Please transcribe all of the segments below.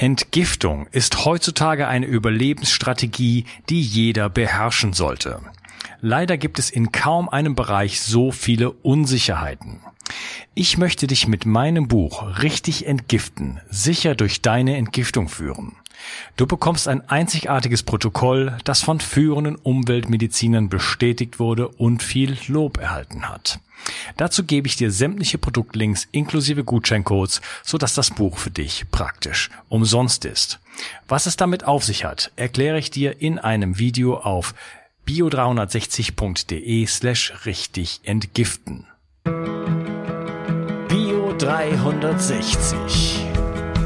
Entgiftung ist heutzutage eine Überlebensstrategie, die jeder beherrschen sollte. Leider gibt es in kaum einem Bereich so viele Unsicherheiten. Ich möchte dich mit meinem Buch Richtig entgiften sicher durch deine Entgiftung führen. Du bekommst ein einzigartiges Protokoll, das von führenden Umweltmedizinern bestätigt wurde und viel Lob erhalten hat. Dazu gebe ich dir sämtliche Produktlinks inklusive Gutscheincodes, sodass das Buch für dich praktisch umsonst ist. Was es damit auf sich hat, erkläre ich dir in einem Video auf bio360.de slash richtig entgiften. Bio 360.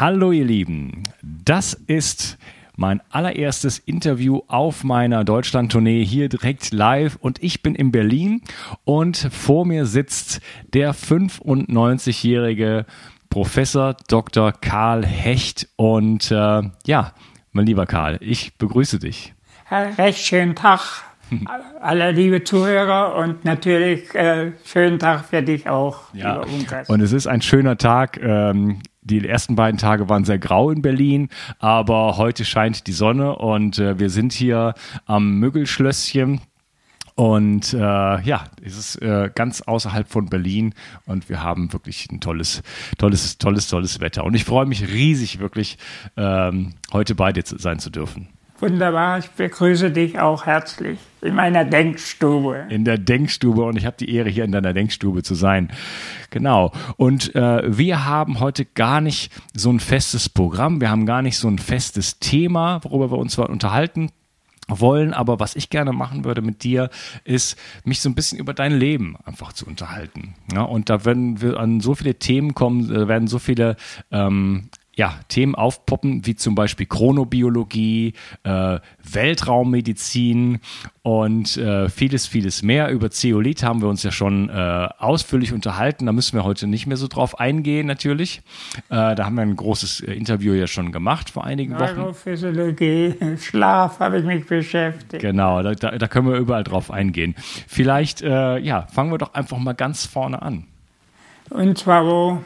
Hallo ihr Lieben, das ist mein allererstes Interview auf meiner Deutschland-Tournee hier direkt live und ich bin in Berlin und vor mir sitzt der 95-jährige Professor Dr. Karl Hecht und äh, ja, mein lieber Karl, ich begrüße dich. Recht schönen Tag, alle liebe Zuhörer und natürlich äh, schönen Tag für dich auch. Ja. Und es ist ein schöner Tag. Ähm, die ersten beiden Tage waren sehr grau in Berlin, aber heute scheint die Sonne und äh, wir sind hier am Müggelschlösschen. Und äh, ja, es ist äh, ganz außerhalb von Berlin und wir haben wirklich ein tolles, tolles, tolles, tolles Wetter. Und ich freue mich riesig, wirklich ähm, heute bei dir sein zu dürfen. Wunderbar, ich begrüße dich auch herzlich in meiner Denkstube. In der Denkstube und ich habe die Ehre, hier in deiner Denkstube zu sein. Genau. Und äh, wir haben heute gar nicht so ein festes Programm, wir haben gar nicht so ein festes Thema, worüber wir uns unterhalten wollen, aber was ich gerne machen würde mit dir, ist mich so ein bisschen über dein Leben einfach zu unterhalten. Ja, und da werden wir an so viele Themen kommen, äh, werden so viele ähm, ja, Themen aufpoppen, wie zum Beispiel Chronobiologie, äh, Weltraummedizin und äh, vieles, vieles mehr. Über Zeolit haben wir uns ja schon äh, ausführlich unterhalten. Da müssen wir heute nicht mehr so drauf eingehen, natürlich. Äh, da haben wir ein großes äh, Interview ja schon gemacht vor einigen Wochen. Neurophysiologie, Schlaf habe ich mich beschäftigt. Genau, da, da, können wir überall drauf eingehen. Vielleicht, äh, ja, fangen wir doch einfach mal ganz vorne an. Und zwar wo?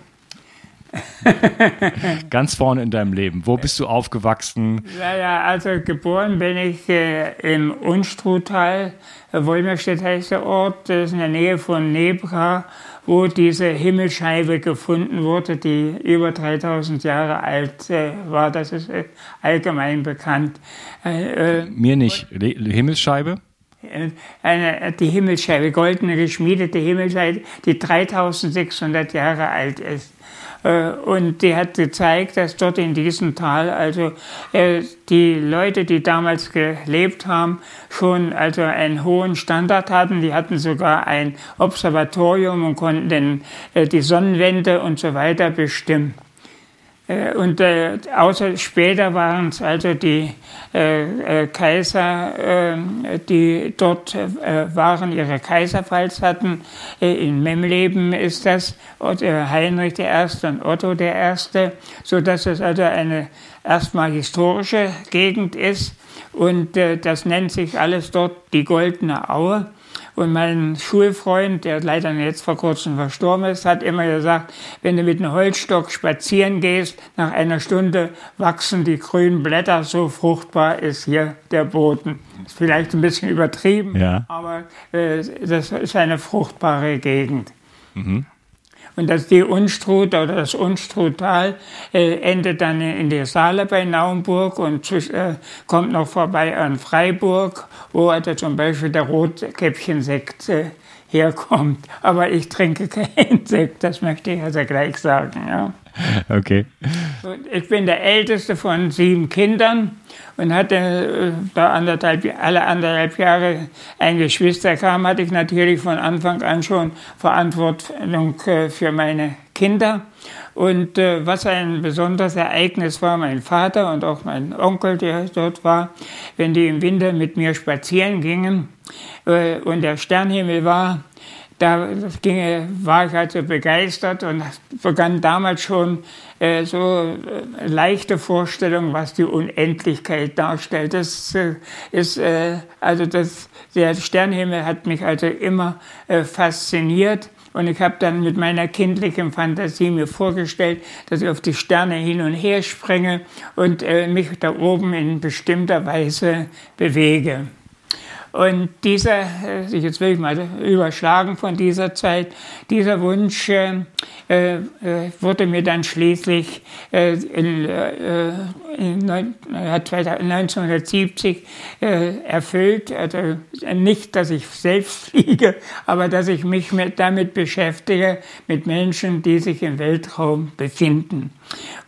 Ganz vorne in deinem Leben. Wo bist du aufgewachsen? Ja, ja, also geboren bin ich äh, im Unstrutal. Wolmerstedt heißt der Ort. Das ist in der Nähe von Nebra, wo diese Himmelscheibe gefunden wurde, die über 3000 Jahre alt äh, war. Das ist äh, allgemein bekannt. Äh, äh Mir nicht. Himmelsscheibe? Äh, eine, die Himmelscheibe, goldene geschmiedete Himmelscheibe, die 3600 Jahre alt ist. Äh, und die hat gezeigt, dass dort in diesem Tal also äh, die Leute, die damals gelebt haben, schon also einen hohen Standard hatten. Die hatten sogar ein Observatorium und konnten den, äh, die Sonnenwende und so weiter bestimmen. Äh, und äh, außer später waren es also die äh, äh, Kaiser, äh, die dort äh, waren, ihre Kaiserpfalz hatten. in Memleben ist das Heinrich I. und Otto I., so dass es also eine erstmal historische Gegend ist. Und das nennt sich alles dort die Goldene Aue. Und mein Schulfreund, der leider jetzt vor kurzem verstorben ist, hat immer gesagt, wenn du mit einem Holzstock spazieren gehst, nach einer Stunde wachsen die grünen Blätter, so fruchtbar ist hier der Boden. Ist vielleicht ein bisschen übertrieben, ja. aber äh, das ist eine fruchtbare Gegend. Mhm. Und dass die Unstrut oder das Unstrutal äh, endet dann in der Saale bei Naumburg und äh, kommt noch vorbei an Freiburg, wo also zum Beispiel der Rotkäppchensekt äh, herkommt. Aber ich trinke keinen Sekt, das möchte ich also gleich sagen. Ja. Okay. Ich bin der älteste von sieben Kindern und hatte äh, anderthalb, alle anderthalb Jahre ein Geschwister kam, hatte ich natürlich von Anfang an schon Verantwortung äh, für meine Kinder. Und äh, was ein besonderes Ereignis war, mein Vater und auch mein Onkel, der dort war, wenn die im Winter mit mir spazieren gingen äh, und der Sternhimmel war, da ging, war ich also begeistert und begann damals schon äh, so äh, leichte Vorstellung, was die Unendlichkeit darstellt. Das äh, ist äh, also das, der Sternhimmel hat mich also immer äh, fasziniert. Und ich habe dann mit meiner kindlichen Fantasie mir vorgestellt, dass ich auf die Sterne hin und her springe und äh, mich da oben in bestimmter Weise bewege. Und dieser, äh, jetzt will ich mal überschlagen von dieser Zeit, dieser Wunsch äh, äh, wurde mir dann schließlich äh, in, äh, in 1970 äh, erfüllt. Also nicht, dass ich selbst fliege, aber dass ich mich mit, damit beschäftige, mit Menschen, die sich im Weltraum befinden.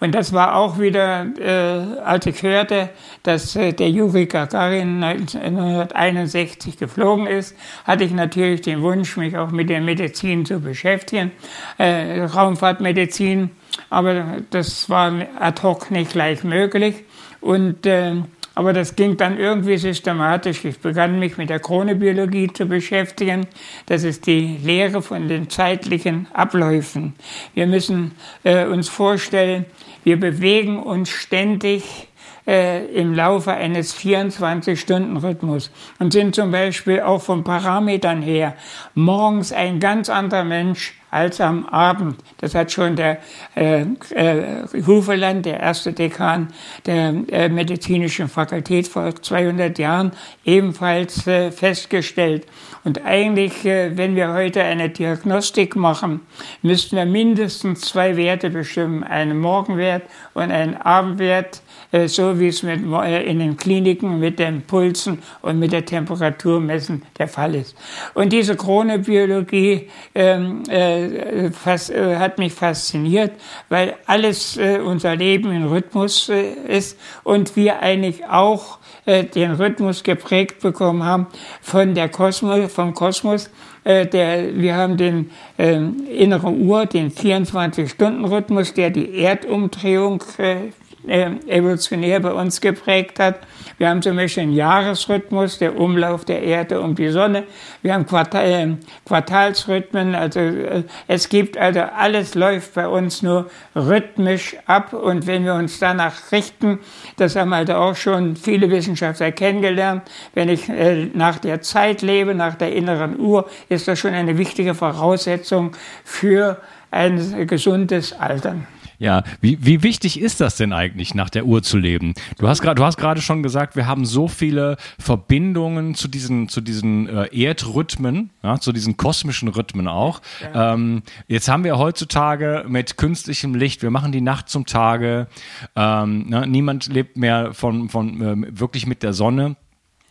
Und das war auch wieder, äh, als ich hörte, dass äh, der Juri Gagarin 1961 geflogen ist, hatte ich natürlich den Wunsch, mich auch mit der Medizin zu beschäftigen, äh, Raumfahrtmedizin, aber das war ad hoc nicht gleich möglich. Und äh, aber das ging dann irgendwie systematisch. Ich begann mich mit der Chronobiologie zu beschäftigen. Das ist die Lehre von den zeitlichen Abläufen. Wir müssen äh, uns vorstellen, wir bewegen uns ständig äh, im Laufe eines 24-Stunden-Rhythmus und sind zum Beispiel auch von Parametern her morgens ein ganz anderer Mensch als am Abend. Das hat schon der äh, äh, Hufeland, der erste Dekan der äh, medizinischen Fakultät vor 200 Jahren, ebenfalls äh, festgestellt. Und eigentlich, äh, wenn wir heute eine Diagnostik machen, müssten wir mindestens zwei Werte bestimmen, einen Morgenwert und einen Abendwert so wie es mit, äh, in den Kliniken mit den Pulsen und mit der Temperatur messen der Fall ist. Und diese Chronobiologie ähm, äh, fas, äh, hat mich fasziniert, weil alles äh, unser Leben in Rhythmus äh, ist und wir eigentlich auch den Rhythmus geprägt bekommen haben von der Kosmos, vom Kosmos. Der, wir haben den äh, inneren Uhr, den 24-Stunden-Rhythmus, der die Erdumdrehung äh, äh, evolutionär bei uns geprägt hat. Wir haben zum Beispiel einen Jahresrhythmus, der Umlauf der Erde um die Sonne. Wir haben Quartal, äh, Quartalsrhythmen. Also äh, es gibt also alles läuft bei uns nur rhythmisch ab. Und wenn wir uns danach richten, das haben also auch schon viele Wissenschaftler kennengelernt. Wenn ich äh, nach der Zeit lebe, nach der inneren Uhr, ist das schon eine wichtige Voraussetzung für ein gesundes Altern. Ja, wie, wie wichtig ist das denn eigentlich, nach der Uhr zu leben? Du hast gerade, du hast gerade schon gesagt, wir haben so viele Verbindungen zu diesen, zu diesen äh, Erdrhythmen, ja, zu diesen kosmischen Rhythmen auch. Ja. Ähm, jetzt haben wir heutzutage mit künstlichem Licht, wir machen die Nacht zum Tage. Ähm, ne, niemand lebt mehr von, von äh, wirklich mit der Sonne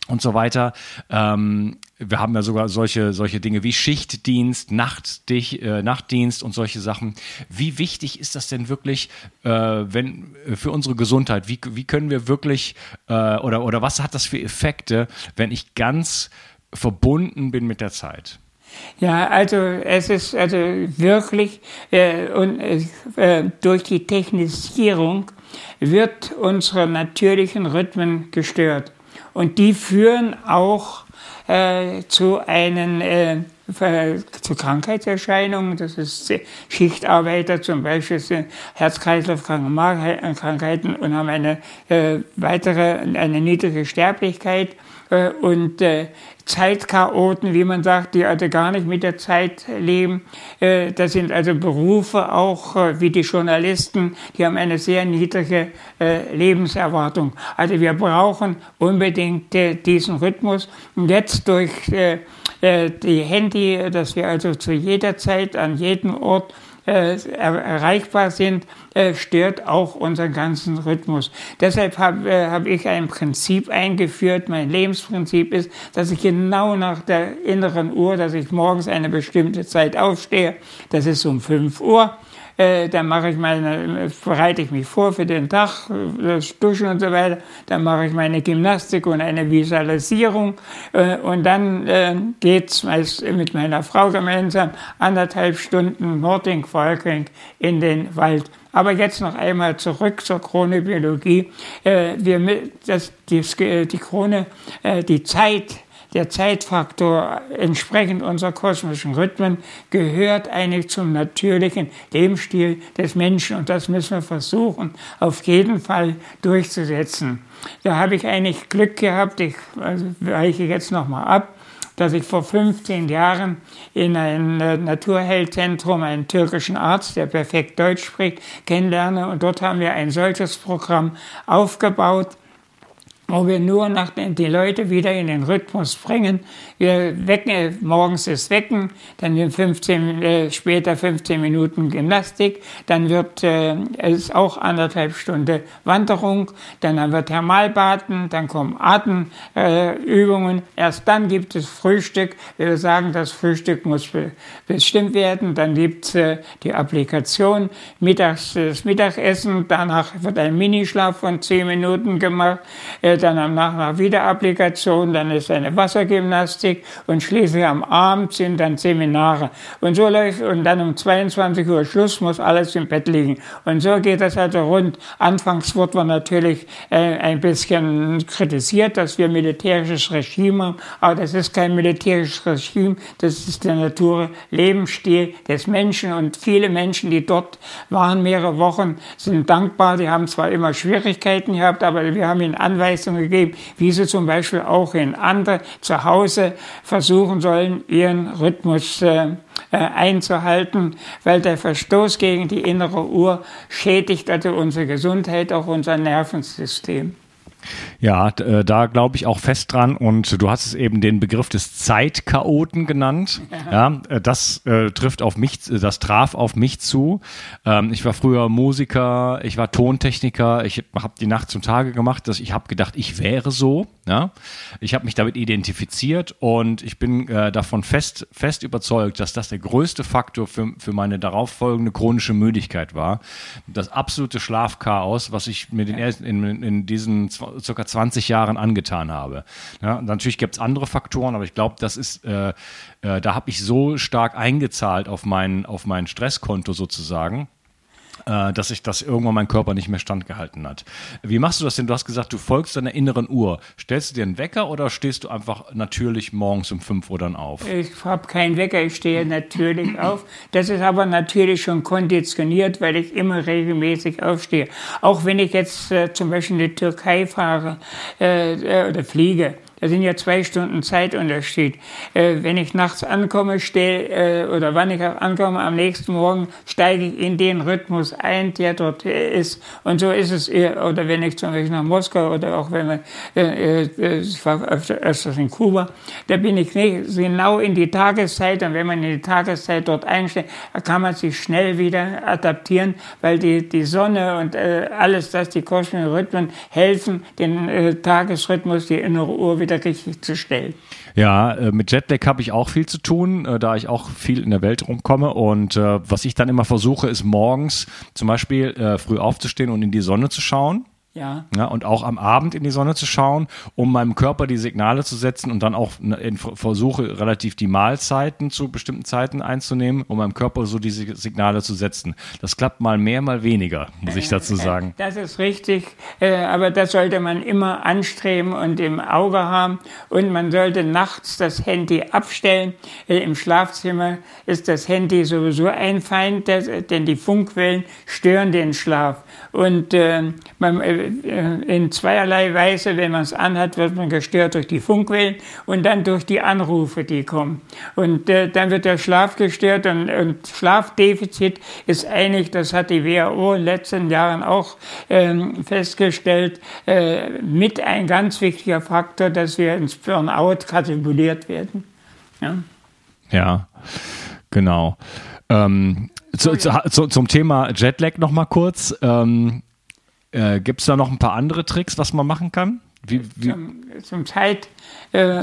und so weiter. Ähm, wir haben ja sogar solche, solche Dinge wie Schichtdienst, Nachtdich, äh, Nachtdienst und solche Sachen. Wie wichtig ist das denn wirklich äh, wenn, äh, für unsere Gesundheit? Wie, wie können wir wirklich äh, oder, oder was hat das für Effekte, wenn ich ganz verbunden bin mit der Zeit? Ja, also es ist also wirklich äh, und, äh, durch die Technisierung wird unsere natürlichen Rhythmen gestört. Und die führen auch äh, zu einen äh, zu Krankheitserscheinungen, das ist Schichtarbeiter zum Beispiel sind Herz-Kreislauf-Krankheiten und haben eine äh, weitere, eine niedrige Sterblichkeit äh, und äh, Zeitchaoten, wie man sagt, die also gar nicht mit der Zeit leben. Äh, das sind also Berufe auch wie die Journalisten, die haben eine sehr niedrige Lebenserwartung. Also wir brauchen unbedingt diesen Rhythmus. Und jetzt durch die Handy, dass wir also zu jeder Zeit an jedem Ort äh, erreichbar sind, äh, stört auch unseren ganzen Rhythmus. Deshalb habe äh, hab ich ein Prinzip eingeführt. Mein Lebensprinzip ist, dass ich genau nach der inneren Uhr, dass ich morgens eine bestimmte Zeit aufstehe. Das ist um 5 Uhr Äh, dann mache ich meine, bereite ich mich vor für den Tag, das Duschen und so weiter. Dann mache ich meine Gymnastik und eine Visualisierung. Äh, und dann äh, geht's meist mit meiner Frau gemeinsam anderthalb Stunden Nording, Volking in den Wald. Aber jetzt noch einmal zurück zur Chronobiologie. Äh, wir, das, die, die Krone, äh, die Zeit, der Zeitfaktor entsprechend unserer kosmischen Rhythmen gehört eigentlich zum natürlichen Lebensstil des Menschen und das müssen wir versuchen, auf jeden Fall durchzusetzen. Da habe ich eigentlich Glück gehabt, ich also weiche jetzt nochmal ab, dass ich vor 15 Jahren in ein äh, Naturheilzentrum einen türkischen Arzt, der perfekt Deutsch spricht, kennenlerne und dort haben wir ein solches Programm aufgebaut wo wir nur nach den, die Leute wieder in den Rhythmus bringen. Wir wecken, äh, morgens ist Wecken, dann 15, äh, später 15 Minuten Gymnastik, dann wird äh, es auch anderthalb Stunden Wanderung, dann haben wir Thermalbaden, dann kommen Atemübungen, äh, erst dann gibt es Frühstück. Wir sagen, das Frühstück muss be bestimmt werden, dann gibt es äh, die Applikation, mittags das Mittagessen, danach wird ein Minischlaf von 10 Minuten gemacht, äh, dann am Nachmittag wieder Applikation, dann ist eine Wassergymnastik und schließlich am Abend sind dann Seminare. Und so läuft, und dann um 22 Uhr Schluss muss alles im Bett liegen. Und so geht das also rund. Anfangs wurde man natürlich äh, ein bisschen kritisiert, dass wir militärisches Regime haben, aber das ist kein militärisches Regime, das ist der Natur Lebensstil des Menschen und viele Menschen, die dort waren mehrere Wochen, sind dankbar. Die haben zwar immer Schwierigkeiten gehabt, aber wir haben ihnen Anweisungen Anweisungen gegeben, wie sie zum Beispiel auch in andere zu Hause versuchen sollen, ihren Rhythmus äh, äh, einzuhalten, weil der Verstoß gegen die innere Uhr schädigt also unsere Gesundheit, auch unser Nervensystem. Ja, äh, da glaube ich auch fest dran und du hast es eben den Begriff des Zeitchaoten genannt. Ja, äh, das äh, trifft auf mich, das traf auf mich zu. Ähm, ich war früher Musiker, ich war Tontechniker, ich habe die Nacht zum Tage gemacht, dass ich habe gedacht, ich wäre so. Ja, ich habe mich damit identifiziert und ich bin äh, davon fest fest überzeugt, dass das der größte Faktor für, für meine darauffolgende chronische Müdigkeit war. Das absolute Schlafchaos, was ich mir den ersten in, in diesen circa 20 Jahren angetan habe. Ja, natürlich gibt es andere Faktoren, aber ich glaube, das ist, äh, äh, da habe ich so stark eingezahlt auf mein, auf mein Stresskonto sozusagen dass sich das irgendwann mein Körper nicht mehr standgehalten hat. Wie machst du das denn? Du hast gesagt, du folgst deiner inneren Uhr. Stellst du dir einen Wecker oder stehst du einfach natürlich morgens um 5 Uhr dann auf? Ich habe keinen Wecker, ich stehe natürlich auf. Das ist aber natürlich schon konditioniert, weil ich immer regelmäßig aufstehe. Auch wenn ich jetzt äh, zum Beispiel in die Türkei fahre äh, äh oder fliege, da sind ja zwei Stunden Zeitunterschied. Äh, wenn ich nachts ankomme, steh, äh, oder wann ich ankomme, am nächsten Morgen steige ich in den Rhythmus ein, der dort ist. Und so ist es, oder wenn ich zum Beispiel nach Moskau oder auch wenn man, äh, äh, ich war öfters in Kuba, da bin ich nicht genau in die Tageszeit und wenn man in die Tageszeit dort einsteigt, kann man sich schnell wieder adaptieren, weil die, die Sonne und äh, alles das, die kosmischen Rhythmen helfen, den äh, Tagesrhythmus, die innere Uhr wieder wieder richtig zu stellen. Ja, äh, mit Jetlag habe ich auch viel zu tun, äh, da ich auch viel in der Welt rumkomme. Und äh, was ich dann immer versuche, ist morgens zum Beispiel früh aufzustehen und in die Sonne zu schauen. Ja. ja. Und auch am Abend in die Sonne zu schauen, um meinem Körper die Signale zu setzen und dann auch versuche, relativ die Mahlzeiten zu bestimmten Zeiten einzunehmen, um meinem Körper so diese Signale zu setzen. Das klappt mal mehr, mal weniger, muss ich dazu sagen. Das ist richtig, äh, aber das sollte man immer anstreben und im Auge haben. Und man sollte nachts das Handy abstellen. Äh, Im Schlafzimmer ist das Handy sowieso ein Feind, denn die Funkwellen stören den Schlaf. Und äh, man, in zweierlei Weise, wenn man es anhat, wird man gestört durch die Funkwellen und dann durch die Anrufe, die kommen. Und äh, dann wird der Schlaf gestört und, und, Schlafdefizit ist eigentlich, das hat die WHO in den letzten Jahren auch ähm, festgestellt, äh, mit ein ganz wichtiger Faktor, dass wir ins Burnout katapultiert werden. Ja, ja genau. Ähm, zu, zu, zum Thema Jetlag noch mal kurz. Ähm, äh, Gibt es da noch ein paar andere Tricks, was man machen kann? wie, wie? Zum, zum Zeit äh,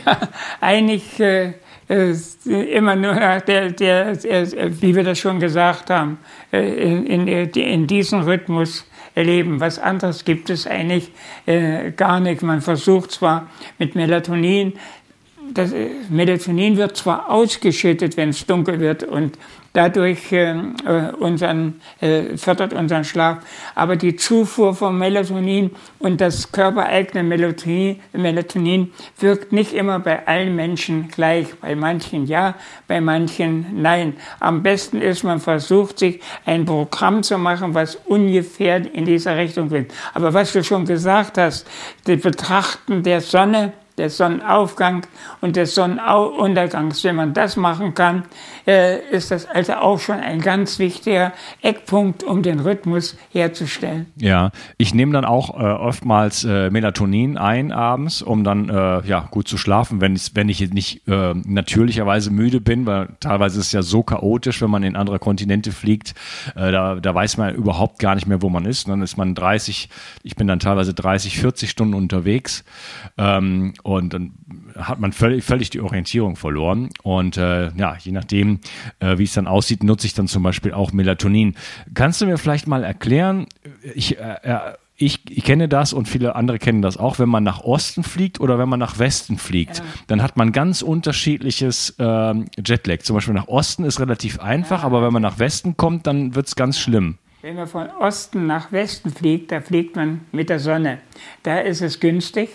eigentlich äh, äh, immer nur nach der, der, der, wie wir das schon gesagt haben, äh, in, in, in diesem Rhythmus erleben. Was anderes gibt es eigentlich äh, gar nicht. Man versucht zwar mit Melatonin, das äh, Melatonin wird zwar ausgeschüttet, wenn es dunkel wird und dadurch äh, unseren, äh, fördert unseren Schlaf. Aber die Zufuhr von Melatonin und das körpereigene Melatonin, Melatonin wirkt nicht immer bei allen Menschen gleich. Bei manchen ja, bei manchen nein. Am besten ist, man versucht sich ein Programm zu machen, was ungefähr in dieser Richtung will. Aber was du schon gesagt hast, die Betrachten der Sonne, der Sonnenaufgang und des Sonnenuntergangs. Wenn man das machen kann, äh, ist das also auch schon ein ganz wichtiger Eckpunkt, um den Rhythmus herzustellen. Ja, ich nehme dann auch äh, oftmals äh, Melatonin ein abends, um dann äh, ja gut zu schlafen, wenn ich, wenn ich nicht äh, natürlicherweise müde bin, weil teilweise ist es ja so chaotisch, wenn man in andere Kontinente fliegt, äh, da, da weiß man überhaupt gar nicht mehr, wo man ist. Und dann ist man 30, ich bin dann teilweise 30, 40 Stunden unterwegs. Ähm, und dann hat man völlig, völlig die Orientierung verloren. Und äh, ja, je nachdem, äh, wie es dann aussieht, nutze ich dann zum Beispiel auch Melatonin. Kannst du mir vielleicht mal erklären, ich, äh, äh, ich, ich, kenne das und viele andere kennen das auch, wenn man nach Osten fliegt oder wenn man nach Westen fliegt, ja. dann hat man ganz unterschiedliches ähm, Jetlag. Zum Beispiel nach Osten ist relativ einfach, ja. aber wenn man nach Westen kommt, dann wird es ganz schlimm. Wenn man von Osten nach Westen fliegt, da fliegt man mit der Sonne. Da ist es günstig.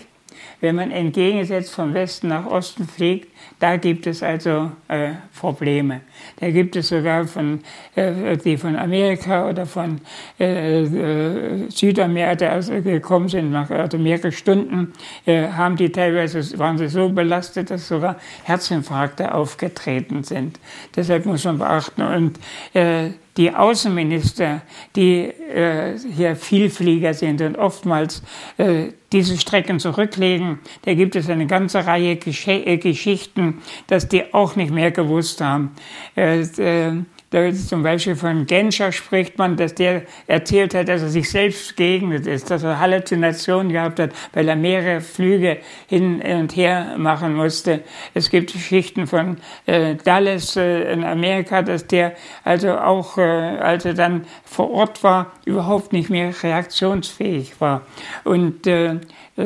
Wenn man entgegengesetzt von Westen nach Osten fliegt, da gibt es also äh, Probleme. Da gibt es sogar von, äh, die von Amerika oder von äh, äh Südamerika also gekommen sind, nach also mehrere Stunden, äh, haben die teilweise, waren sie so belastet, dass sogar Herzinfarkte aufgetreten sind. Deshalb muss man beachten. Und äh, die Außenminister, die äh, hier Vielflieger sind und oftmals äh, diese Strecken zurücklegen, da gibt es eine ganze Reihe Gesch äh, Geschichten, dass die auch nicht mehr gewusst haben. Äh, äh zum Beispiel von Genscher spricht man, dass der erzählt hat, dass er sich selbst gegnet ist, dass er Halluzinationen gehabt hat, weil er mehrere Flüge hin und her machen musste. Es gibt Geschichten von äh, Dallas äh, in Amerika, dass der also auch, äh, als er dann vor Ort war, überhaupt nicht mehr reaktionsfähig war. Und äh,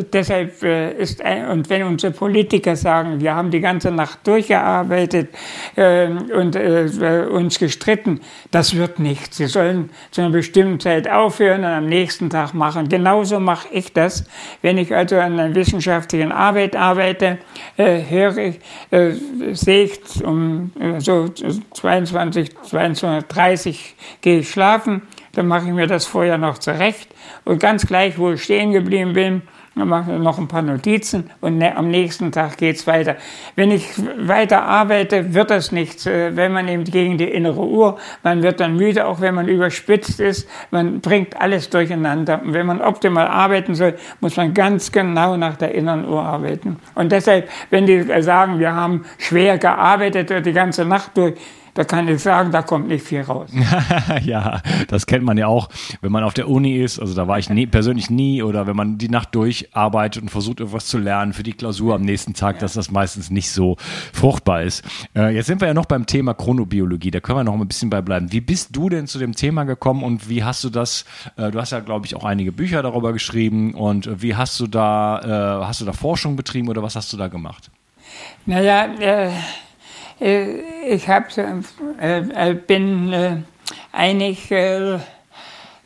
Deshalb äh, ist, ein, und wenn unsere Politiker sagen, wir haben die ganze Nacht durchgearbeitet äh, und äh, uns gestritten, das wird nicht. Sie sollen zu einer bestimmten Zeit aufhören und am nächsten Tag machen. Genauso mache ich das. Wenn ich also an einer wissenschaftlichen Arbeit arbeite, äh, höre ich, äh, sehe ich um äh, so 22, 22.30 gehe ich schlafen, dann mache ich mir das vorher noch zurecht und ganz gleich, wo ich stehen geblieben bin, dann machen wir noch ein paar Notizen und ne, am nächsten Tag geht's weiter. Wenn ich weiter arbeite, wird das nichts. Äh, wenn man eben gegen die innere Uhr, man wird dann müde, auch wenn man überspitzt ist. Man bringt alles durcheinander. Und wenn man optimal arbeiten soll, muss man ganz genau nach der inneren Uhr arbeiten. Und deshalb, wenn die sagen, wir haben schwer gearbeitet die ganze Nacht durch, da kann ich sagen, da kommt nicht viel raus. ja, das kennt man ja auch, wenn man auf der Uni ist. Also da war ich nie, persönlich nie oder wenn man die Nacht durcharbeitet und versucht, irgendwas zu lernen für die Klausur am nächsten Tag, ja. dass das meistens nicht so fruchtbar ist. Äh, jetzt sind wir ja noch beim Thema Chronobiologie. Da können wir noch ein bisschen bei bleiben. Wie bist du denn zu dem Thema gekommen und wie hast du das? Äh, du hast ja, glaube ich, auch einige Bücher darüber geschrieben. Und wie hast du da, äh, hast du da Forschung betrieben oder was hast du da gemacht? Naja, äh, äh, ich hab, äh, äh, bin eigentlich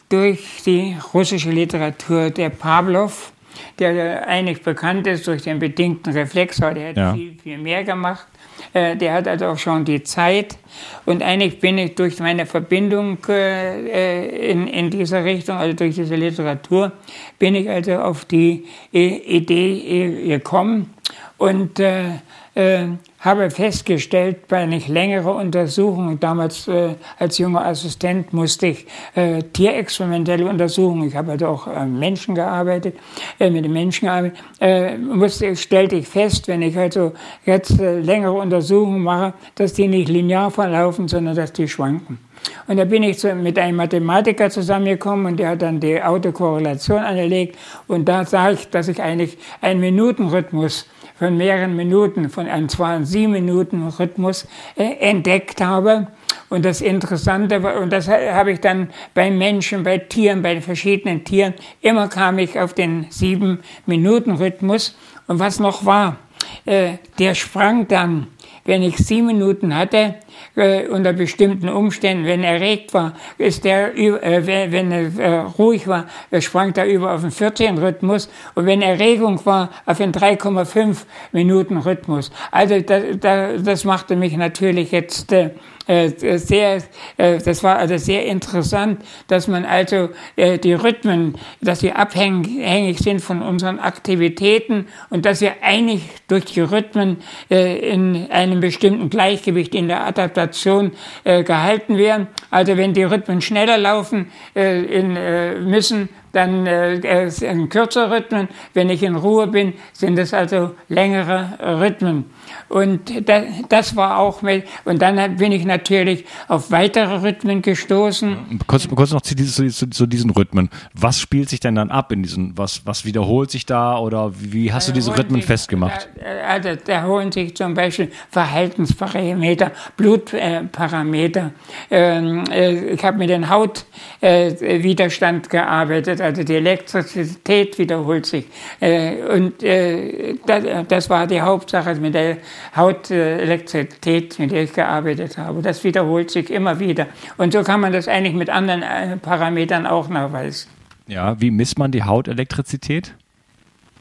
durch die russische Literatur der Pavlov, der eigentlich bekannt ist durch den bedingten Reflex, aber der hat ja. viel, viel mehr gemacht. Der hat also auch schon die Zeit. Und eigentlich bin ich durch meine Verbindung in, in dieser Richtung, also durch diese Literatur, bin ich also auf die Idee gekommen. Und äh, habe festgestellt, bei einer längeren Untersuchung, damals äh, als junger Assistent musste ich äh, tierexperimentelle Untersuchungen, ich habe also auch äh, Menschen gearbeitet, äh, mit den Menschen gearbeitet, äh, musste, stellte ich fest, wenn ich also jetzt äh, längere Untersuchungen mache, dass die nicht linear verlaufen, sondern dass die schwanken. Und da bin ich mit einem Mathematiker zusammengekommen und der hat dann die Autokorrelation angelegt. Und da sah ich, dass ich eigentlich einen Minutenrhythmus von mehreren Minuten, von einem zwar einen sieben Minuten Rhythmus äh, entdeckt habe. Und das Interessante war, und das habe ich dann bei Menschen, bei Tieren, bei verschiedenen Tieren, immer kam ich auf den sieben Minuten Rhythmus. Und was noch war, äh, der sprang dann, wenn ich sieben Minuten hatte, äh, unter bestimmten Umständen, wenn er erregt war, ist der, äh, wenn er äh, ruhig war, sprang er über auf den 14 Rhythmus und wenn Erregung war, auf den 3,5 Minuten Rhythmus. Also das, das machte mich natürlich jetzt äh, sehr, äh, das war also sehr interessant, dass man also äh, die Rhythmen, dass sie abhängig sind von unseren Aktivitäten und dass wir eigentlich durch die Rhythmen in einem bestimmten Gleichgewicht in der Adaptation gehalten werden. Also wenn die Rhythmen schneller laufen müssen, dann äh, sind kürzer Rhythmen. Wenn ich in Ruhe bin, sind es also längere Rhythmen. Und das, war auch mit, und dann bin ich natürlich auf weitere Rhythmen gestoßen. Kurz, kurz noch zu, zu, zu, diesen Rhythmen. Was spielt sich denn dann ab in diesen, was, was wiederholt sich da oder wie hast du diese Rhythmen sich, festgemacht? Also da holen sich zum Beispiel Verhaltensparameter, Blutparameter. Ähm, äh, ich habe mit dem Hautwiderstand äh, gearbeitet, also die Elektrizität wiederholt sich. Äh, und äh, das, das war die Hauptsache mit der Hautelektrizität, mit der ich gearbeitet habe. Das wiederholt sich immer wieder. Und so kann man das eigentlich mit anderen äh, Parametern auch nachweisen. Ja, wie misst man die Hautelektrizität?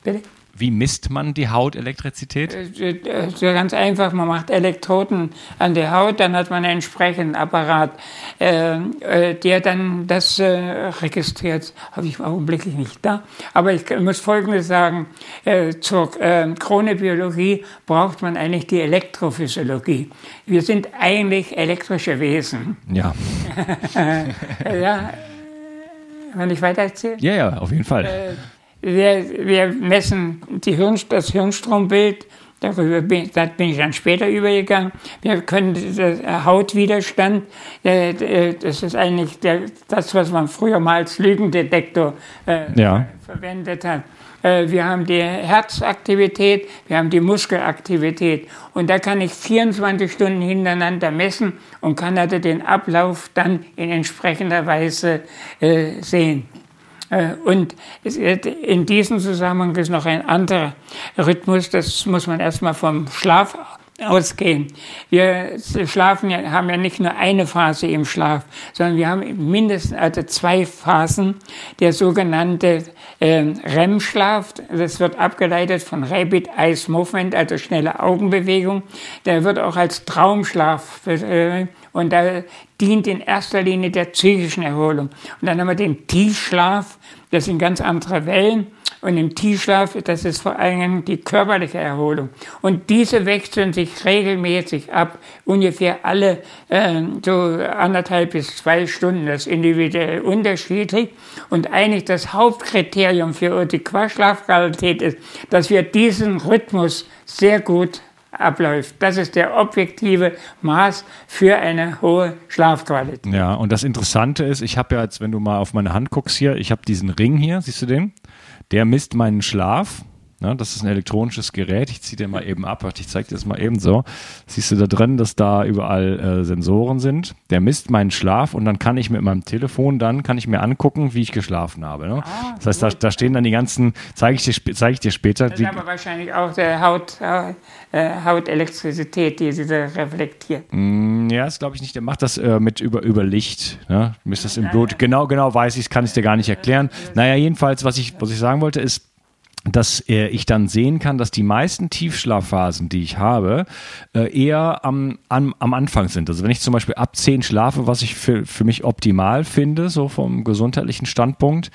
Bitte? Wie misst man die Hautelektrizität? Äh, äh, ganz einfach, man macht Elektroden an der Haut, dann hat man einen entsprechenden Apparat, äh, der dann das registriert. Habe ich augenblicklich nicht da. Aber ich muss Folgendes sagen, zur Chronobiologie braucht man eigentlich die Elektrophysiologie. Wir sind eigentlich elektrische Wesen. Ja. ja. Wenn ich weiter erzähle? Ja, ja, auf jeden Fall. Wir, wir messen Hirn, das Hirnstrombild, darüber bin, da bin ich dann später übergegangen. Wir können den Hautwiderstand, das ist eigentlich das, was man früher mal als Lügendetektor äh, ja. verwendet hat. Äh, wir haben die Herzaktivität, wir haben die Muskelaktivität. Und da kann ich 24 Stunden hintereinander messen und kann also den Ablauf dann in entsprechender Weise äh, sehen. Äh, und in diesem Zusammenhang ist noch ein anderer Rhythmus, das muss man erstmal vom Schlaf ausgehen. Wir schlafen ja, haben ja nicht nur eine Phase im Schlaf, sondern wir haben mindestens also zwei Phasen. Der sogenannte REM-Schlaf, das wird abgeleitet von Rapid Eye Movement, also schnelle Augenbewegung. Der wird auch als Traumschlaf äh, und da dient in erster Linie der psychischen Erholung. Und dann haben wir den Tiefschlaf, das sind ganz andere Wellen. Und im Tiefschlaf, das ist vor allem die körperliche Erholung. Und diese wechseln sich regelmäßig ab, ungefähr alle äh, so anderthalb bis zwei Stunden, das ist individuell unterschiedlich. Und eigentlich das Hauptkriterium für die Schlafqualität ist, dass wir diesen Rhythmus sehr gut abläuft. Das ist der objektive Maß für eine hohe Schlafqualität. Ja, und das Interessante ist, ich habe ja jetzt, wenn du mal auf meine Hand guckst hier, ich habe diesen Ring hier, siehst du den? Der misst meinen Schlaf. Ja, das ist ein elektronisches Gerät. Ich ziehe dir mal eben ab. Ich zeige dir das mal eben so. Siehst du da drin, dass da überall äh, Sensoren sind. Der misst meinen Schlaf und dann kann ich mit meinem Telefon dann kann ich mir angucken, wie ich geschlafen habe. Ne? Ah, das heißt, da, da, stehen dann die ganzen. Zeige ich dir, zeige ich dir später. Das ist aber wahrscheinlich auch der Haut, äh, Hautelektrizität, die sie reflektiert. Mm, ja, das glaube ich nicht. Der macht das äh, mit über, über Licht. Ne? Misst das im Blut. Genau, genau weiß ich, kann ich dir gar nicht erklären. Naja, jedenfalls, was ich, was ich sagen wollte, ist dass äh, ich dann sehen kann, dass die meisten Tiefschlafphasen, die ich habe, äh, eher am, am, am Anfang sind. Also wenn ich zum Beispiel ab 10 schlafe, was ich für, für mich optimal finde, so vom gesundheitlichen Standpunkt,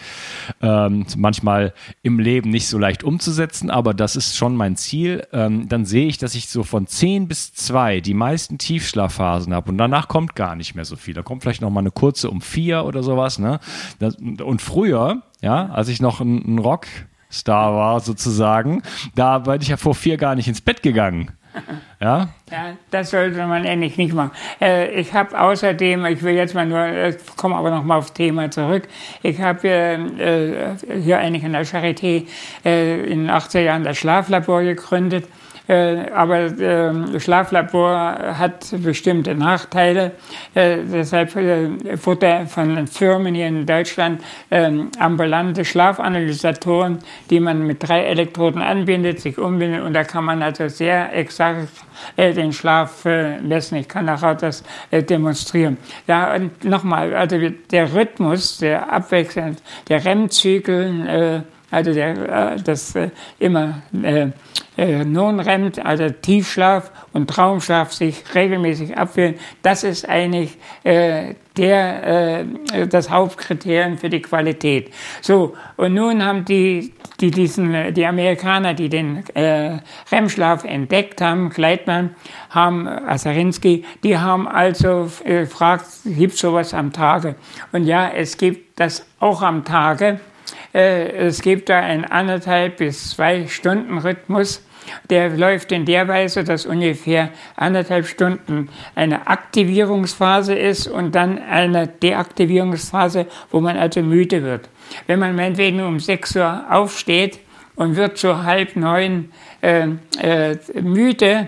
ähm, manchmal im Leben nicht so leicht umzusetzen, aber das ist schon mein Ziel, ähm, dann sehe ich, dass ich so von 10 bis 2 die meisten Tiefschlafphasen habe und danach kommt gar nicht mehr so viel. Da kommt vielleicht noch mal eine kurze um 4 oder sowas. Ne? Das, und früher, ja, als ich noch einen Rock Star war sozusagen, da bin ich ja vor vier gar nicht ins Bett gegangen. Ja? Ja, das sollte man eigentlich nicht machen. Äh, ich habe außerdem, ich will jetzt mal nur, ich komme aber noch mal aufs Thema zurück. Ich habe äh, hier eigentlich in der Charité äh, in den 80er Jahren das Schlaflabor gegründet äh, aber äh, Schlaflabor hat bestimmte Nachteile. Äh, deshalb äh, wurde von den Firmen hier in Deutschland ähm, ambulante Schlafanalysatoren, die man mit drei Elektroden anbindet, sich umbindet und da kann man also sehr exakt äh, den Schlaf äh, messen. Ich kann nachher das demonstrieren. Ja, und nochmal, also der Rhythmus, der abwechselnd, der REM-Zyklus, also der, das immer äh, Non-REM, also Tiefschlaf und Traumschlaf sich regelmäßig abwählen, das ist eigentlich äh, der, äh, das Hauptkriterium für die Qualität. So, und nun haben die, die, diesen, die Amerikaner, die den äh, REM-Schlaf entdeckt haben, Gleitmann, haben, Asarinski, die haben also äh, gefragt, gibt es sowas am Tage? Und ja, es gibt das auch am Tage. Äh, es gibt da einen anderthalb bis zwei Stunden Rhythmus. Der läuft in der Weise, dass ungefähr anderthalb Stunden eine Aktivierungsphase ist und dann eine Deaktivierungsphase, wo man also müde wird. Wenn man meinetwegen um 6 Uhr aufsteht und wird so halb neun äh, äh, müde,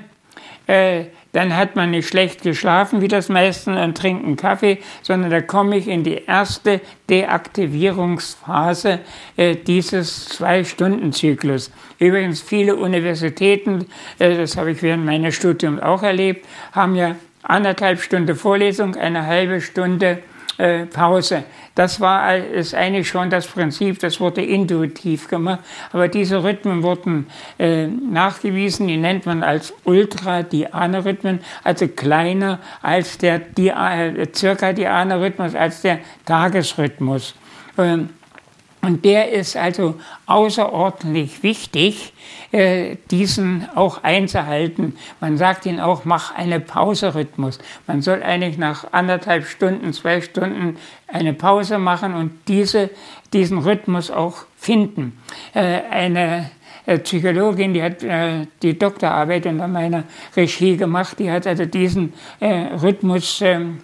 äh, dann hat man nicht schlecht geschlafen, wie das meisten, und trinkt einen Kaffee, sondern da komme ich in die erste Deaktivierungsphase äh, dieses Zwei-Stunden-Zyklus. Übrigens, viele Universitäten, äh, das habe ich während meines Studiums auch erlebt, haben ja anderthalb Stunden Vorlesung, eine halbe Stunde äh, Pause. Das war ist eigentlich schon das Prinzip, das wurde intuitiv gemacht. Aber diese Rhythmen wurden äh, nachgewiesen, die nennt man als Ultradiane-Rhythmen, also kleiner als der äh, Circadiane-Rhythmus, als der Tagesrhythmus. Ähm, und der ist also außerordentlich wichtig, äh, diesen auch einzuhalten. Man sagt ihn auch, mach eine Pause-Rhythmus. Man soll eigentlich nach anderthalb Stunden, zwei Stunden eine Pause machen und diese, diesen Rhythmus auch finden. Äh, eine Psychologin, die hat die Doktorarbeit unter meiner Regie gemacht, die hat also diesen Rhythmus ähm,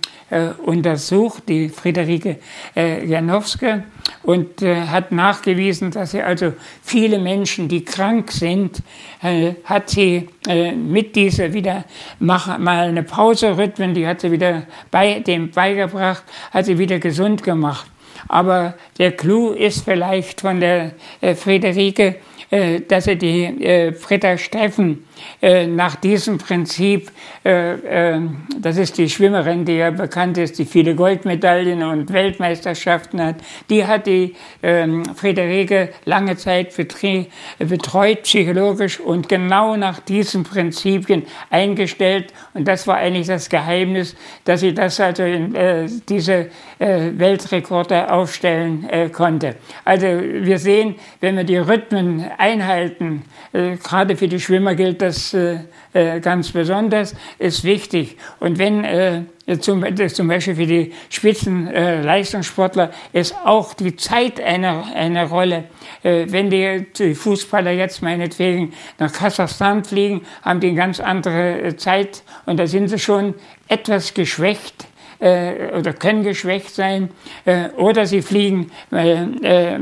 untersucht, die Friederike Janowska und äh, hat nachgewiesen, dass sie also viele Menschen, die krank sind, äh, hat sie äh, mit dieser wieder mach mal eine Pause Rhythmen, die hat sie wieder bei dem beigebracht, hat sie wieder gesund gemacht. Aber der Clou ist vielleicht von der äh, Friederike, äh, dass er die äh, Britta Steffen äh, nach diesem Prinzip, äh, äh, das ist die Schwimmerin, die ja bekannt ist, die viele Goldmedaillen und Weltmeisterschaften hat, die hat die ähm, Friederike lange Zeit betreut, psychologisch und genau nach diesen Prinzipien eingestellt. Und das war eigentlich das Geheimnis, dass sie das also in äh, diese äh, Weltrekorde aufstellen äh, konnte. Also wir sehen, wenn wir die Rhythmen einhalten, gerade für die Schwimmer gilt das, äh, äh, ganz besonders, ist wichtig. Und wenn äh, zum, zum Beispiel für die Spitzenleistungssportler äh, ist auch die Zeit eine, eine Rolle. Äh, wenn die, die Fußballer jetzt meinetwegen nach Kasachstan fliegen, haben die eine ganz andere äh, Zeit und da sind sie schon etwas geschwächt äh, oder können geschwächt sein äh, oder sie fliegen äh, äh,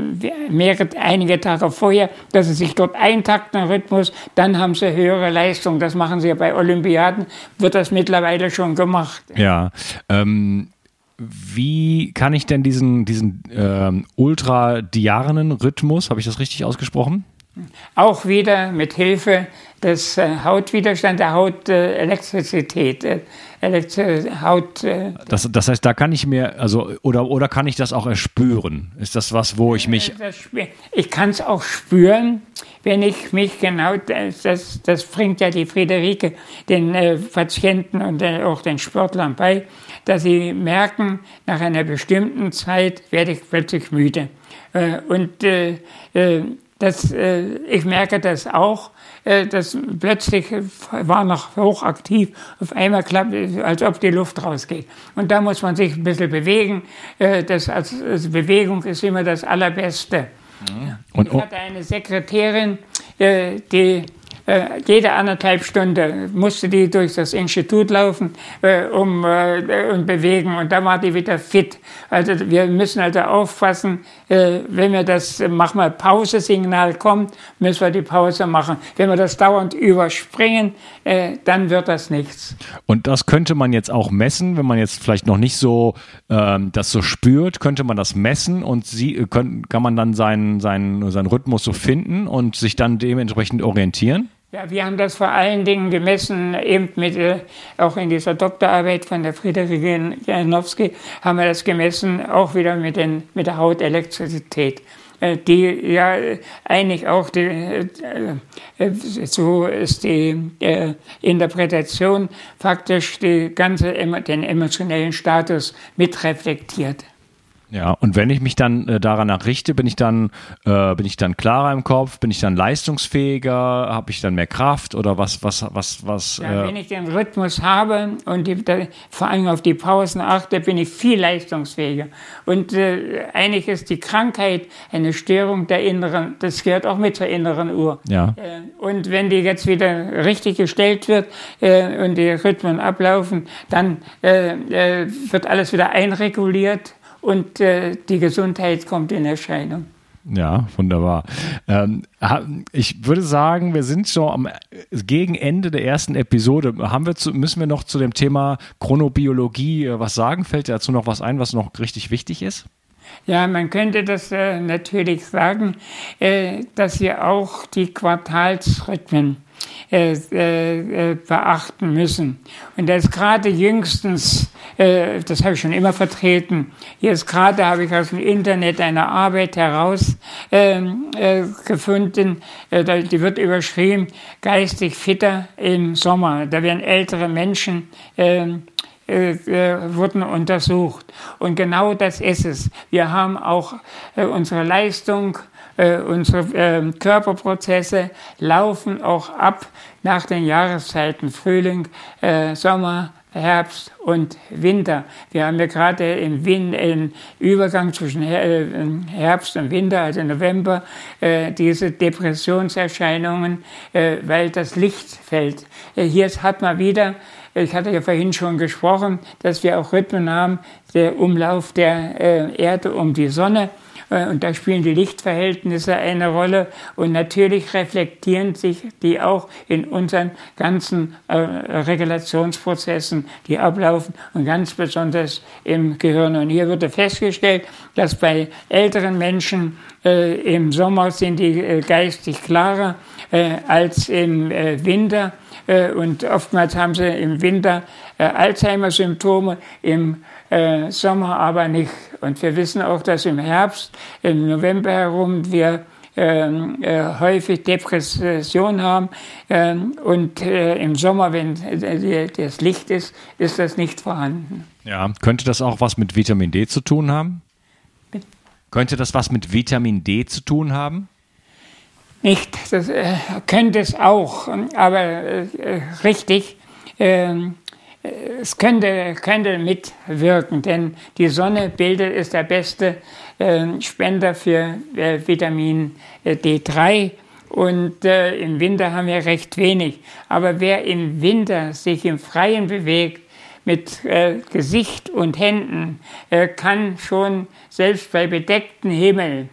mehrere, einige Tage vorher, dass sie sich dort eintakten, Rhythmus, dann haben sie höhere Leistung. Das machen sie ja bei Olympiaden, wird das mittlerweile schon gemacht. Ja, ähm wie kann ich denn diesen, diesen ähm, ultradianen Rhythmus, habe ich das richtig ausgesprochen? Auch wieder mit Hilfe des äh, Hautwiderstands, der Hautelektrizität. Äh, Haut. Äh, das, das heißt, da kann ich mir, also, oder, oder kann ich das auch erspüren? Ist das was, wo ich mich. ich kann es auch spüren, wenn ich mich genau, das, das bringt ja die Friederike den Patienten und auch den Sportlern bei, dass sie merken, nach einer bestimmten Zeit werde ich plötzlich müde. Und äh, äh, das, ich merke das auch, äh, das plötzlich war noch hochaktiv, auf einmal klappt, als ob die Luft rausgeht. Und da muss man sich ein bisschen bewegen. Äh, das, also Bewegung ist immer das Allerbeste. Mhm. Und, ich hatte eine Sekretärin, äh, die äh, jede anderthalb Stunde musste die durch das Institut laufen äh, um, äh, und bewegen und dann war die wieder fit. Also wir müssen also aufpassen, äh, wenn wir das, mach mal Pause-Signal kommt, müssen wir die Pause machen. Wenn wir das dauernd überspringen, äh, dann wird das nichts. Und das könnte man jetzt auch messen, wenn man jetzt vielleicht noch nicht so ähm, das so spürt, könnte man das messen und sie, äh, können, kann man dann seinen, seinen, seinen Rhythmus so finden und sich dann dementsprechend orientieren? Ja, wir haben das vor allen Dingen gemessen, eben mit, äh, auch in dieser Doktorarbeit von der Friederike Janowski haben wir das gemessen, auch wieder mit, den, mit der Hautelektrizität äh, die ja eigentlich auch die, äh, so ist die Interpretation faktisch die ganze den emotionellen Status mitreflektiert. Ja, und wenn ich mich dann äh, daran richte, bin ich dann äh, bin ich dann klarer im Kopf, bin ich dann leistungsfähiger, habe ich dann mehr Kraft oder was was was was? Ja, äh wenn ich den Rhythmus habe und die, da, vor allem auf die Pausen achte, bin ich viel leistungsfähiger. Und äh, eigentlich ist die Krankheit eine Störung der inneren, das gehört auch mit zur inneren Uhr. Ja. Äh, und wenn die jetzt wieder richtig gestellt wird äh, und die Rhythmen ablaufen, dann äh, äh, wird alles wieder einreguliert und äh, die Gesundheit kommt in Erscheinung. Ja, wunderbar. Ähm, ich würde sagen, wir sind schon am Gegenende der ersten Episode. Haben wir zu, müssen wir noch zu dem Thema Chronobiologie äh, was sagen? Fällt dir dazu noch was ein, was noch richtig wichtig ist? Ja, man könnte das äh, natürlich sagen, äh, dass wir auch die Quartalsrhythmen äh, äh, beachten müssen. Und ist gerade jüngstens, äh, das habe ich schon immer vertreten, jetzt gerade habe ich aus dem Internet eine Arbeit herausgefunden, ähm, äh, die wird überschrieben, geistig fitter im Sommer. Da werden ältere Menschen ähm, äh, äh, wurden untersucht. Und genau das ist es. Wir haben auch äh, unsere Leistung, äh, unsere äh, Körperprozesse laufen auch ab nach den Jahreszeiten Frühling, äh, Sommer, Herbst und Winter. Wir haben ja gerade im, Win im Übergang zwischen äh, Herbst und Winter, also November, äh, diese Depressionserscheinungen, äh, weil das Licht fällt. hier hat man wieder, ich hatte ja vorhin schon gesprochen, dass wir auch Rhythmen haben, der Umlauf der Erde um die Sonne. Äh, und da spielen die Lichtverhältnisse eine Rolle. Und natürlich reflektieren sich die auch in unseren ganzen äh, Regulationsprozessen, die ablaufen und ganz besonders im Gehirn. Und hier wurde festgestellt, dass bei älteren Menschen äh, im Sommer sind die äh, geistig klarer äh, als im äh, Winter. Und oftmals haben sie im Winter Alzheimer-Symptome, im äh, Sommer aber nicht. Und wir wissen auch, dass im Herbst, im November herum, wir ähm, äh, häufig Depression haben ähm, und äh, im Sommer, wenn das Licht ist, ist das nicht vorhanden. Ja, könnte das auch was mit Vitamin D zu tun haben? Bitte? Könnte das was mit Vitamin D zu tun haben? Nicht, das äh, könnte es auch, aber äh, richtig. Ähm, es könnte, könnte mitwirken, denn die Sonne bildet, ist der beste äh, Spender für äh, Vitamin äh, D3 und äh, im Winter haben wir recht wenig. Aber wer im Winter sich im Freien bewegt, mit äh, Gesicht und Händen, äh, kann schon selbst bei bedecktem Himmel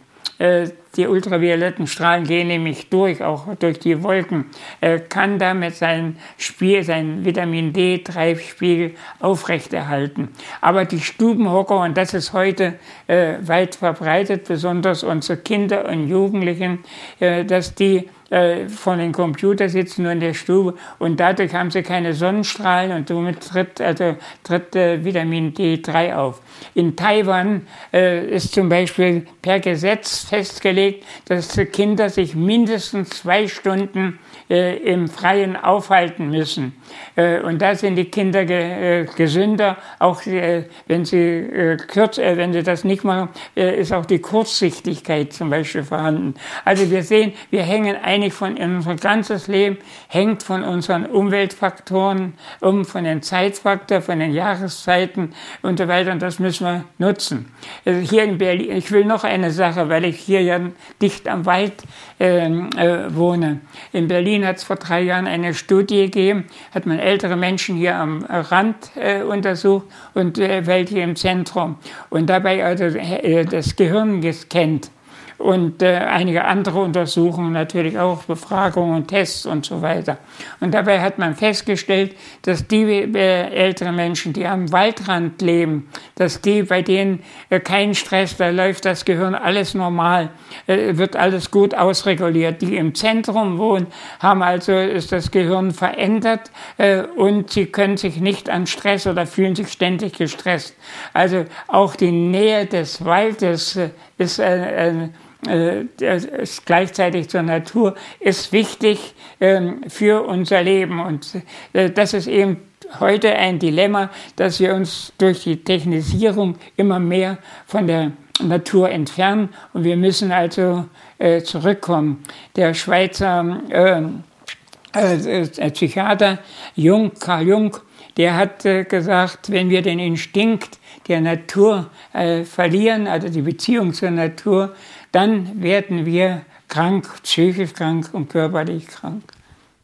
die ultravioletten Strahlen gehen nämlich durch, auch durch die Wolken, er kann damit sein Spiel, sein Vitamin D3-Spiegel aufrechterhalten. Aber die Stubenhocker, und das ist heute äh, weit verbreitet, besonders unsere Kinder und Jugendlichen, äh, dass die äh, von den Computer sitzen nur in der Stube und dadurch haben sie keine Sonnenstrahlen und somit tritt, also, tritt äh, Vitamin D3 auf. In Taiwan äh, ist zum Beispiel per Gesetz festgelegt, dass Kinder sich mindestens zwei Stunden äh, im Freien aufhalten müssen. Äh, und da sind die Kinder ge, äh, gesünder, auch äh, wenn sie äh, kürz, wenn sie das nicht machen, ist auch die Kurzsichtigkeit zum Beispiel vorhanden. Also wir sehen, wir hängen wenig von unser ganzes Leben hängt von unseren Umweltfaktoren um, von den Zeitfaktor, von den Jahreszeiten und so weiter. Und das müssen wir nutzen. Also hier in Berlin, ich will noch eine Sache, weil ich hier ja dicht am Wald äh, äh, wohne. In Berlin hat es vor drei Jahren eine Studie gegeben, hat man ältere Menschen hier am Rand äh, untersucht und äh, welche im Zentrum. Und dabei also das Gehirn gescannt und äh, einige andere Untersuchungen natürlich auch, Befragungen, Tests und so weiter. Und dabei hat man festgestellt, dass die äh, älteren Menschen, die am Waldrand leben, dass die, bei denen äh, kein Stress, da läuft das Gehirn alles normal, äh, wird alles gut ausreguliert. Die im Zentrum wohnen, haben also, ist das Gehirn verändert äh, und sie können sich nicht an Stress oder fühlen sich ständig gestresst. Also auch die Nähe des Waldes äh, ist ein äh, ist gleichzeitig zur Natur, ist wichtig ähm, für unser Leben. Und äh, das ist eben heute ein Dilemma, dass wir uns durch die Technisierung immer mehr von der Natur entfernen und wir müssen also äh, zurückkommen. Der Schweizer Psychiater Jung, Karl Jung, der hat gesagt, wenn wir den Instinkt der Natur verlieren, also die Beziehung zur Natur, dann werden wir krank, psychisch krank und körperlich krank.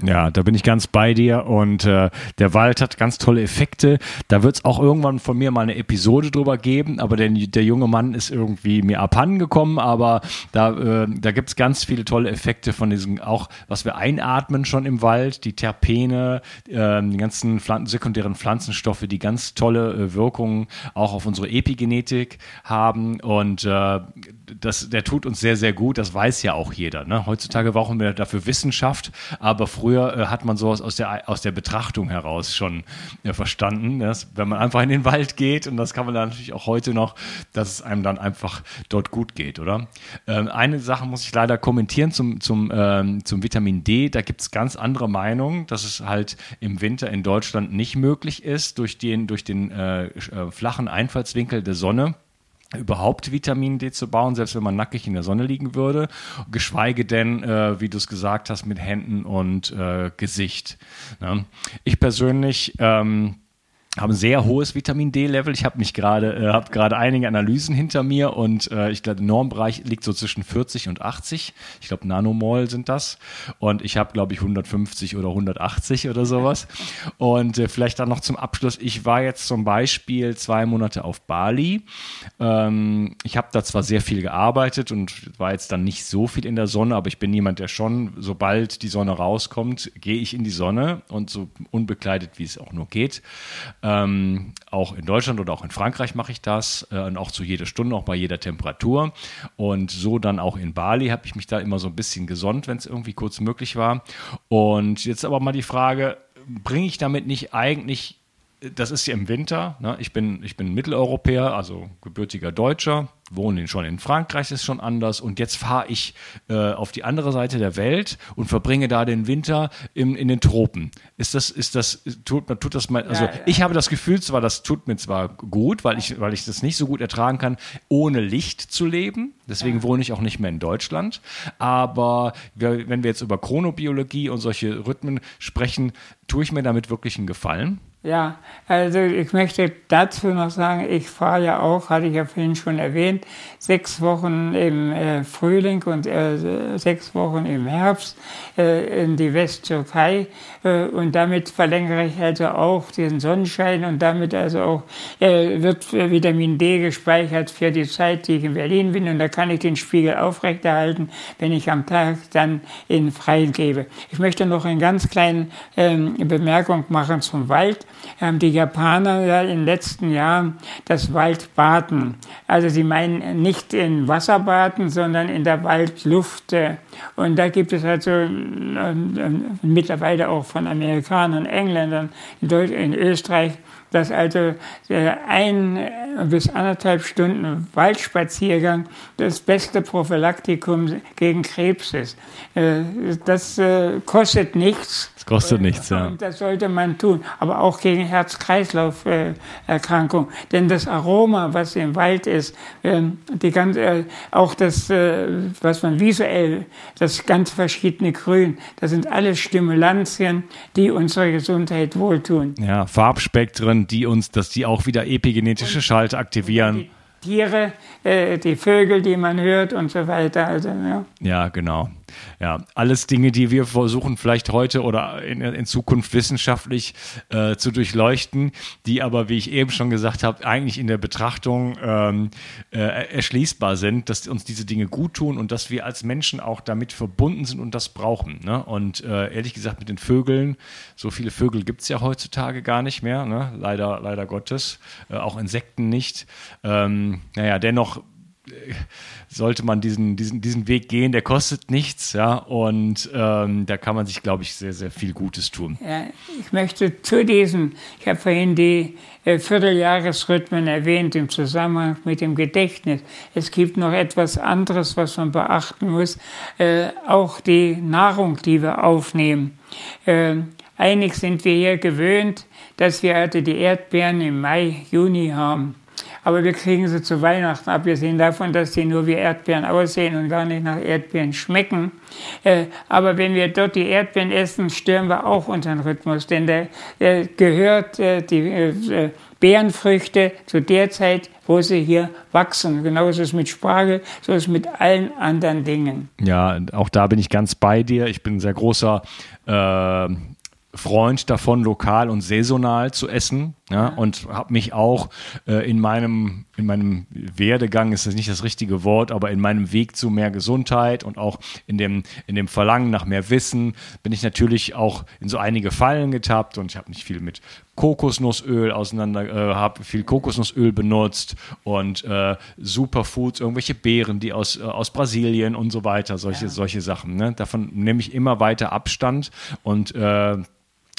Ja, da bin ich ganz bei dir und äh, der Wald hat ganz tolle Effekte. Da wird es auch irgendwann von mir mal eine Episode drüber geben, aber der, der junge Mann ist irgendwie mir abhanden gekommen, aber da, äh, da gibt es ganz viele tolle Effekte von diesen, auch was wir einatmen schon im Wald, die Terpene, äh, die ganzen Pflanzen, sekundären Pflanzenstoffe, die ganz tolle äh, Wirkungen auch auf unsere Epigenetik haben und äh, das, der tut uns sehr, sehr gut, das weiß ja auch jeder. Ne? Heutzutage brauchen wir dafür Wissenschaft, aber früher äh, hat man sowas aus der, aus der Betrachtung heraus schon äh, verstanden, dass, wenn man einfach in den Wald geht, und das kann man natürlich auch heute noch, dass es einem dann einfach dort gut geht, oder? Ähm, eine Sache muss ich leider kommentieren zum, zum, ähm, zum Vitamin D. Da gibt es ganz andere Meinungen, dass es halt im Winter in Deutschland nicht möglich ist, durch den, durch den äh, äh flachen Einfallswinkel der Sonne überhaupt Vitamin D zu bauen, selbst wenn man nackig in der Sonne liegen würde, geschweige denn, äh, wie du es gesagt hast, mit Händen und äh, Gesicht. Ne? Ich persönlich ähm, haben sehr hohes Vitamin D-Level. Ich habe mich gerade, äh, habe gerade einige Analysen hinter mir und äh, ich glaube, der Normbereich liegt so zwischen 40 und 80. Ich glaube, Nanomol sind das. Und ich habe, glaube ich, 150 oder 180 oder sowas. Und äh, vielleicht dann noch zum Abschluss. Ich war jetzt zum Beispiel zwei Monate auf Bali. Ähm, ich habe da zwar sehr viel gearbeitet und war jetzt dann nicht so viel in der Sonne, aber ich bin jemand, der schon, sobald die Sonne rauskommt, gehe ich in die Sonne und so unbekleidet, wie es auch nur geht. Ähm, auch in Deutschland oder auch in Frankreich mache ich das äh, und auch zu jeder Stunde, auch bei jeder Temperatur. Und so dann auch in Bali habe ich mich da immer so ein bisschen gesonnt, wenn es irgendwie kurz möglich war. Und jetzt aber mal die Frage, bringe ich damit nicht eigentlich das ist ja im Winter. Ne? Ich, bin, ich bin Mitteleuropäer, also gebürtiger Deutscher, wohne schon in Frankreich, ist schon anders. Und jetzt fahre ich äh, auf die andere Seite der Welt und verbringe da den Winter im, in den Tropen. Ist das, ist das, tut, tut das mal, also ja, ja. ich habe das Gefühl zwar, das tut mir zwar gut, weil ich, weil ich das nicht so gut ertragen kann, ohne Licht zu leben. Deswegen ja. wohne ich auch nicht mehr in Deutschland. Aber wenn wir jetzt über Chronobiologie und solche Rhythmen sprechen, tue ich mir damit wirklich einen Gefallen? Ja, also ich möchte dazu noch sagen, ich fahre ja auch, hatte ich ja vorhin schon erwähnt, sechs Wochen im äh, Frühling und äh, sechs Wochen im Herbst äh, in die Westtürkei äh, und damit verlängere ich also auch den Sonnenschein und damit also auch äh, wird Vitamin D gespeichert für die Zeit, die ich in Berlin bin und da kann ich den Spiegel aufrechterhalten, wenn ich am Tag dann in Freien gebe. Ich möchte noch eine ganz kleine ähm, Bemerkung machen zum Wald haben die Japaner ja in den letzten Jahren das Waldbaden. Also sie meinen nicht in Wasserbaden, sondern in der Waldluft. Und da gibt es also äh, mittlerweile auch von Amerikanern, Engländern, in Österreich dass also äh, ein bis anderthalb Stunden Waldspaziergang das beste Prophylaktikum gegen Krebs ist. Äh, das äh, kostet nichts. Das kostet nichts, ja. Und das sollte man tun. Aber auch gegen Herz-Kreislauf-Erkrankungen. Denn das Aroma, was im Wald ist, ähm, die ganze, auch das, was man visuell, das ganz verschiedene Grün, das sind alles Stimulantien, die unserer Gesundheit wohltun. Ja, Farbspektren, die uns, dass die auch wieder epigenetische Schalter aktivieren. Tiere, äh, die Vögel, die man hört und so weiter. Also, ja. ja, genau. Ja, alles Dinge, die wir versuchen vielleicht heute oder in, in Zukunft wissenschaftlich äh, zu durchleuchten, die aber, wie ich eben schon gesagt habe, eigentlich in der Betrachtung ähm, äh, erschließbar sind, dass uns diese Dinge gut tun und dass wir als Menschen auch damit verbunden sind und das brauchen. Ne? Und äh, ehrlich gesagt, mit den Vögeln, so viele Vögel gibt es ja heutzutage gar nicht mehr, ne? leider, leider Gottes, äh, auch Insekten nicht. Ähm, naja, dennoch sollte man diesen, diesen, diesen Weg gehen, der kostet nichts, ja, und ähm, da kann man sich, glaube ich, sehr, sehr viel Gutes tun. Ja, ich möchte zu diesem, ich habe vorhin die äh, Vierteljahresrhythmen erwähnt im Zusammenhang mit dem Gedächtnis. Es gibt noch etwas anderes, was man beachten muss, äh, auch die Nahrung, die wir aufnehmen. Äh, einig sind wir hier gewöhnt, dass wir also die Erdbeeren im Mai, Juni haben aber wir kriegen sie zu Weihnachten, abgesehen davon, dass sie nur wie Erdbeeren aussehen und gar nicht nach Erdbeeren schmecken. Äh, aber wenn wir dort die Erdbeeren essen, stören wir auch unseren Rhythmus, denn der, der gehört äh, die äh, Beerenfrüchte zu der Zeit, wo sie hier wachsen. Genauso ist es mit Spargel, so ist es mit allen anderen Dingen. Ja, auch da bin ich ganz bei dir. Ich bin ein sehr großer äh, Freund davon, lokal und saisonal zu essen. Ja, und habe mich auch äh, in meinem in meinem Werdegang ist das nicht das richtige Wort, aber in meinem Weg zu mehr Gesundheit und auch in dem in dem Verlangen nach mehr Wissen bin ich natürlich auch in so einige Fallen getappt und ich habe nicht viel mit Kokosnussöl auseinander, äh, habe viel Kokosnussöl benutzt und äh, Superfoods, irgendwelche Beeren, die aus, äh, aus Brasilien und so weiter, solche, ja. solche Sachen. Ne? Davon nehme ich immer weiter Abstand und äh,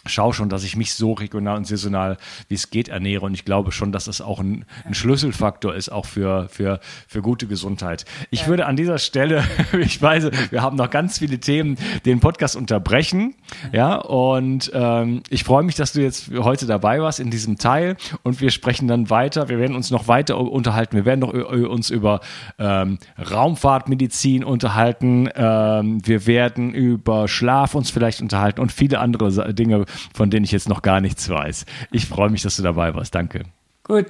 schaue schon, dass ich mich so regional und saisonal, wie es geht, ernähre. Und ich glaube schon, dass es auch ein, ein Schlüsselfaktor ist, auch für, für, für gute Gesundheit. Ich ja. würde an dieser Stelle, ich weiß, wir haben noch ganz viele Themen, den Podcast unterbrechen. Ja, und ähm, ich freue mich, dass du jetzt heute dabei warst in diesem Teil. Und wir sprechen dann weiter. Wir werden uns noch weiter unterhalten. Wir werden noch uns über ähm, Raumfahrtmedizin unterhalten. Ähm, wir werden über Schlaf uns vielleicht unterhalten und viele andere Dinge, von denen ich jetzt noch gar nichts weiß. Ich freue mich, dass du dabei warst. Danke. Gut,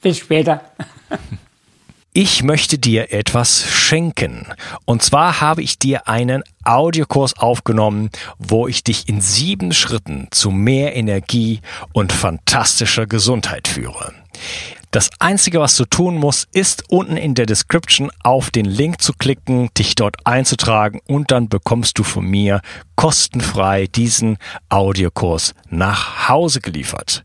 bis später. Ich möchte dir etwas schenken. Und zwar habe ich dir einen Audiokurs aufgenommen, wo ich dich in sieben Schritten zu mehr Energie und fantastischer Gesundheit führe. Das Einzige, was du tun musst, ist unten in der Description auf den Link zu klicken, dich dort einzutragen und dann bekommst du von mir kostenfrei diesen Audiokurs nach Hause geliefert.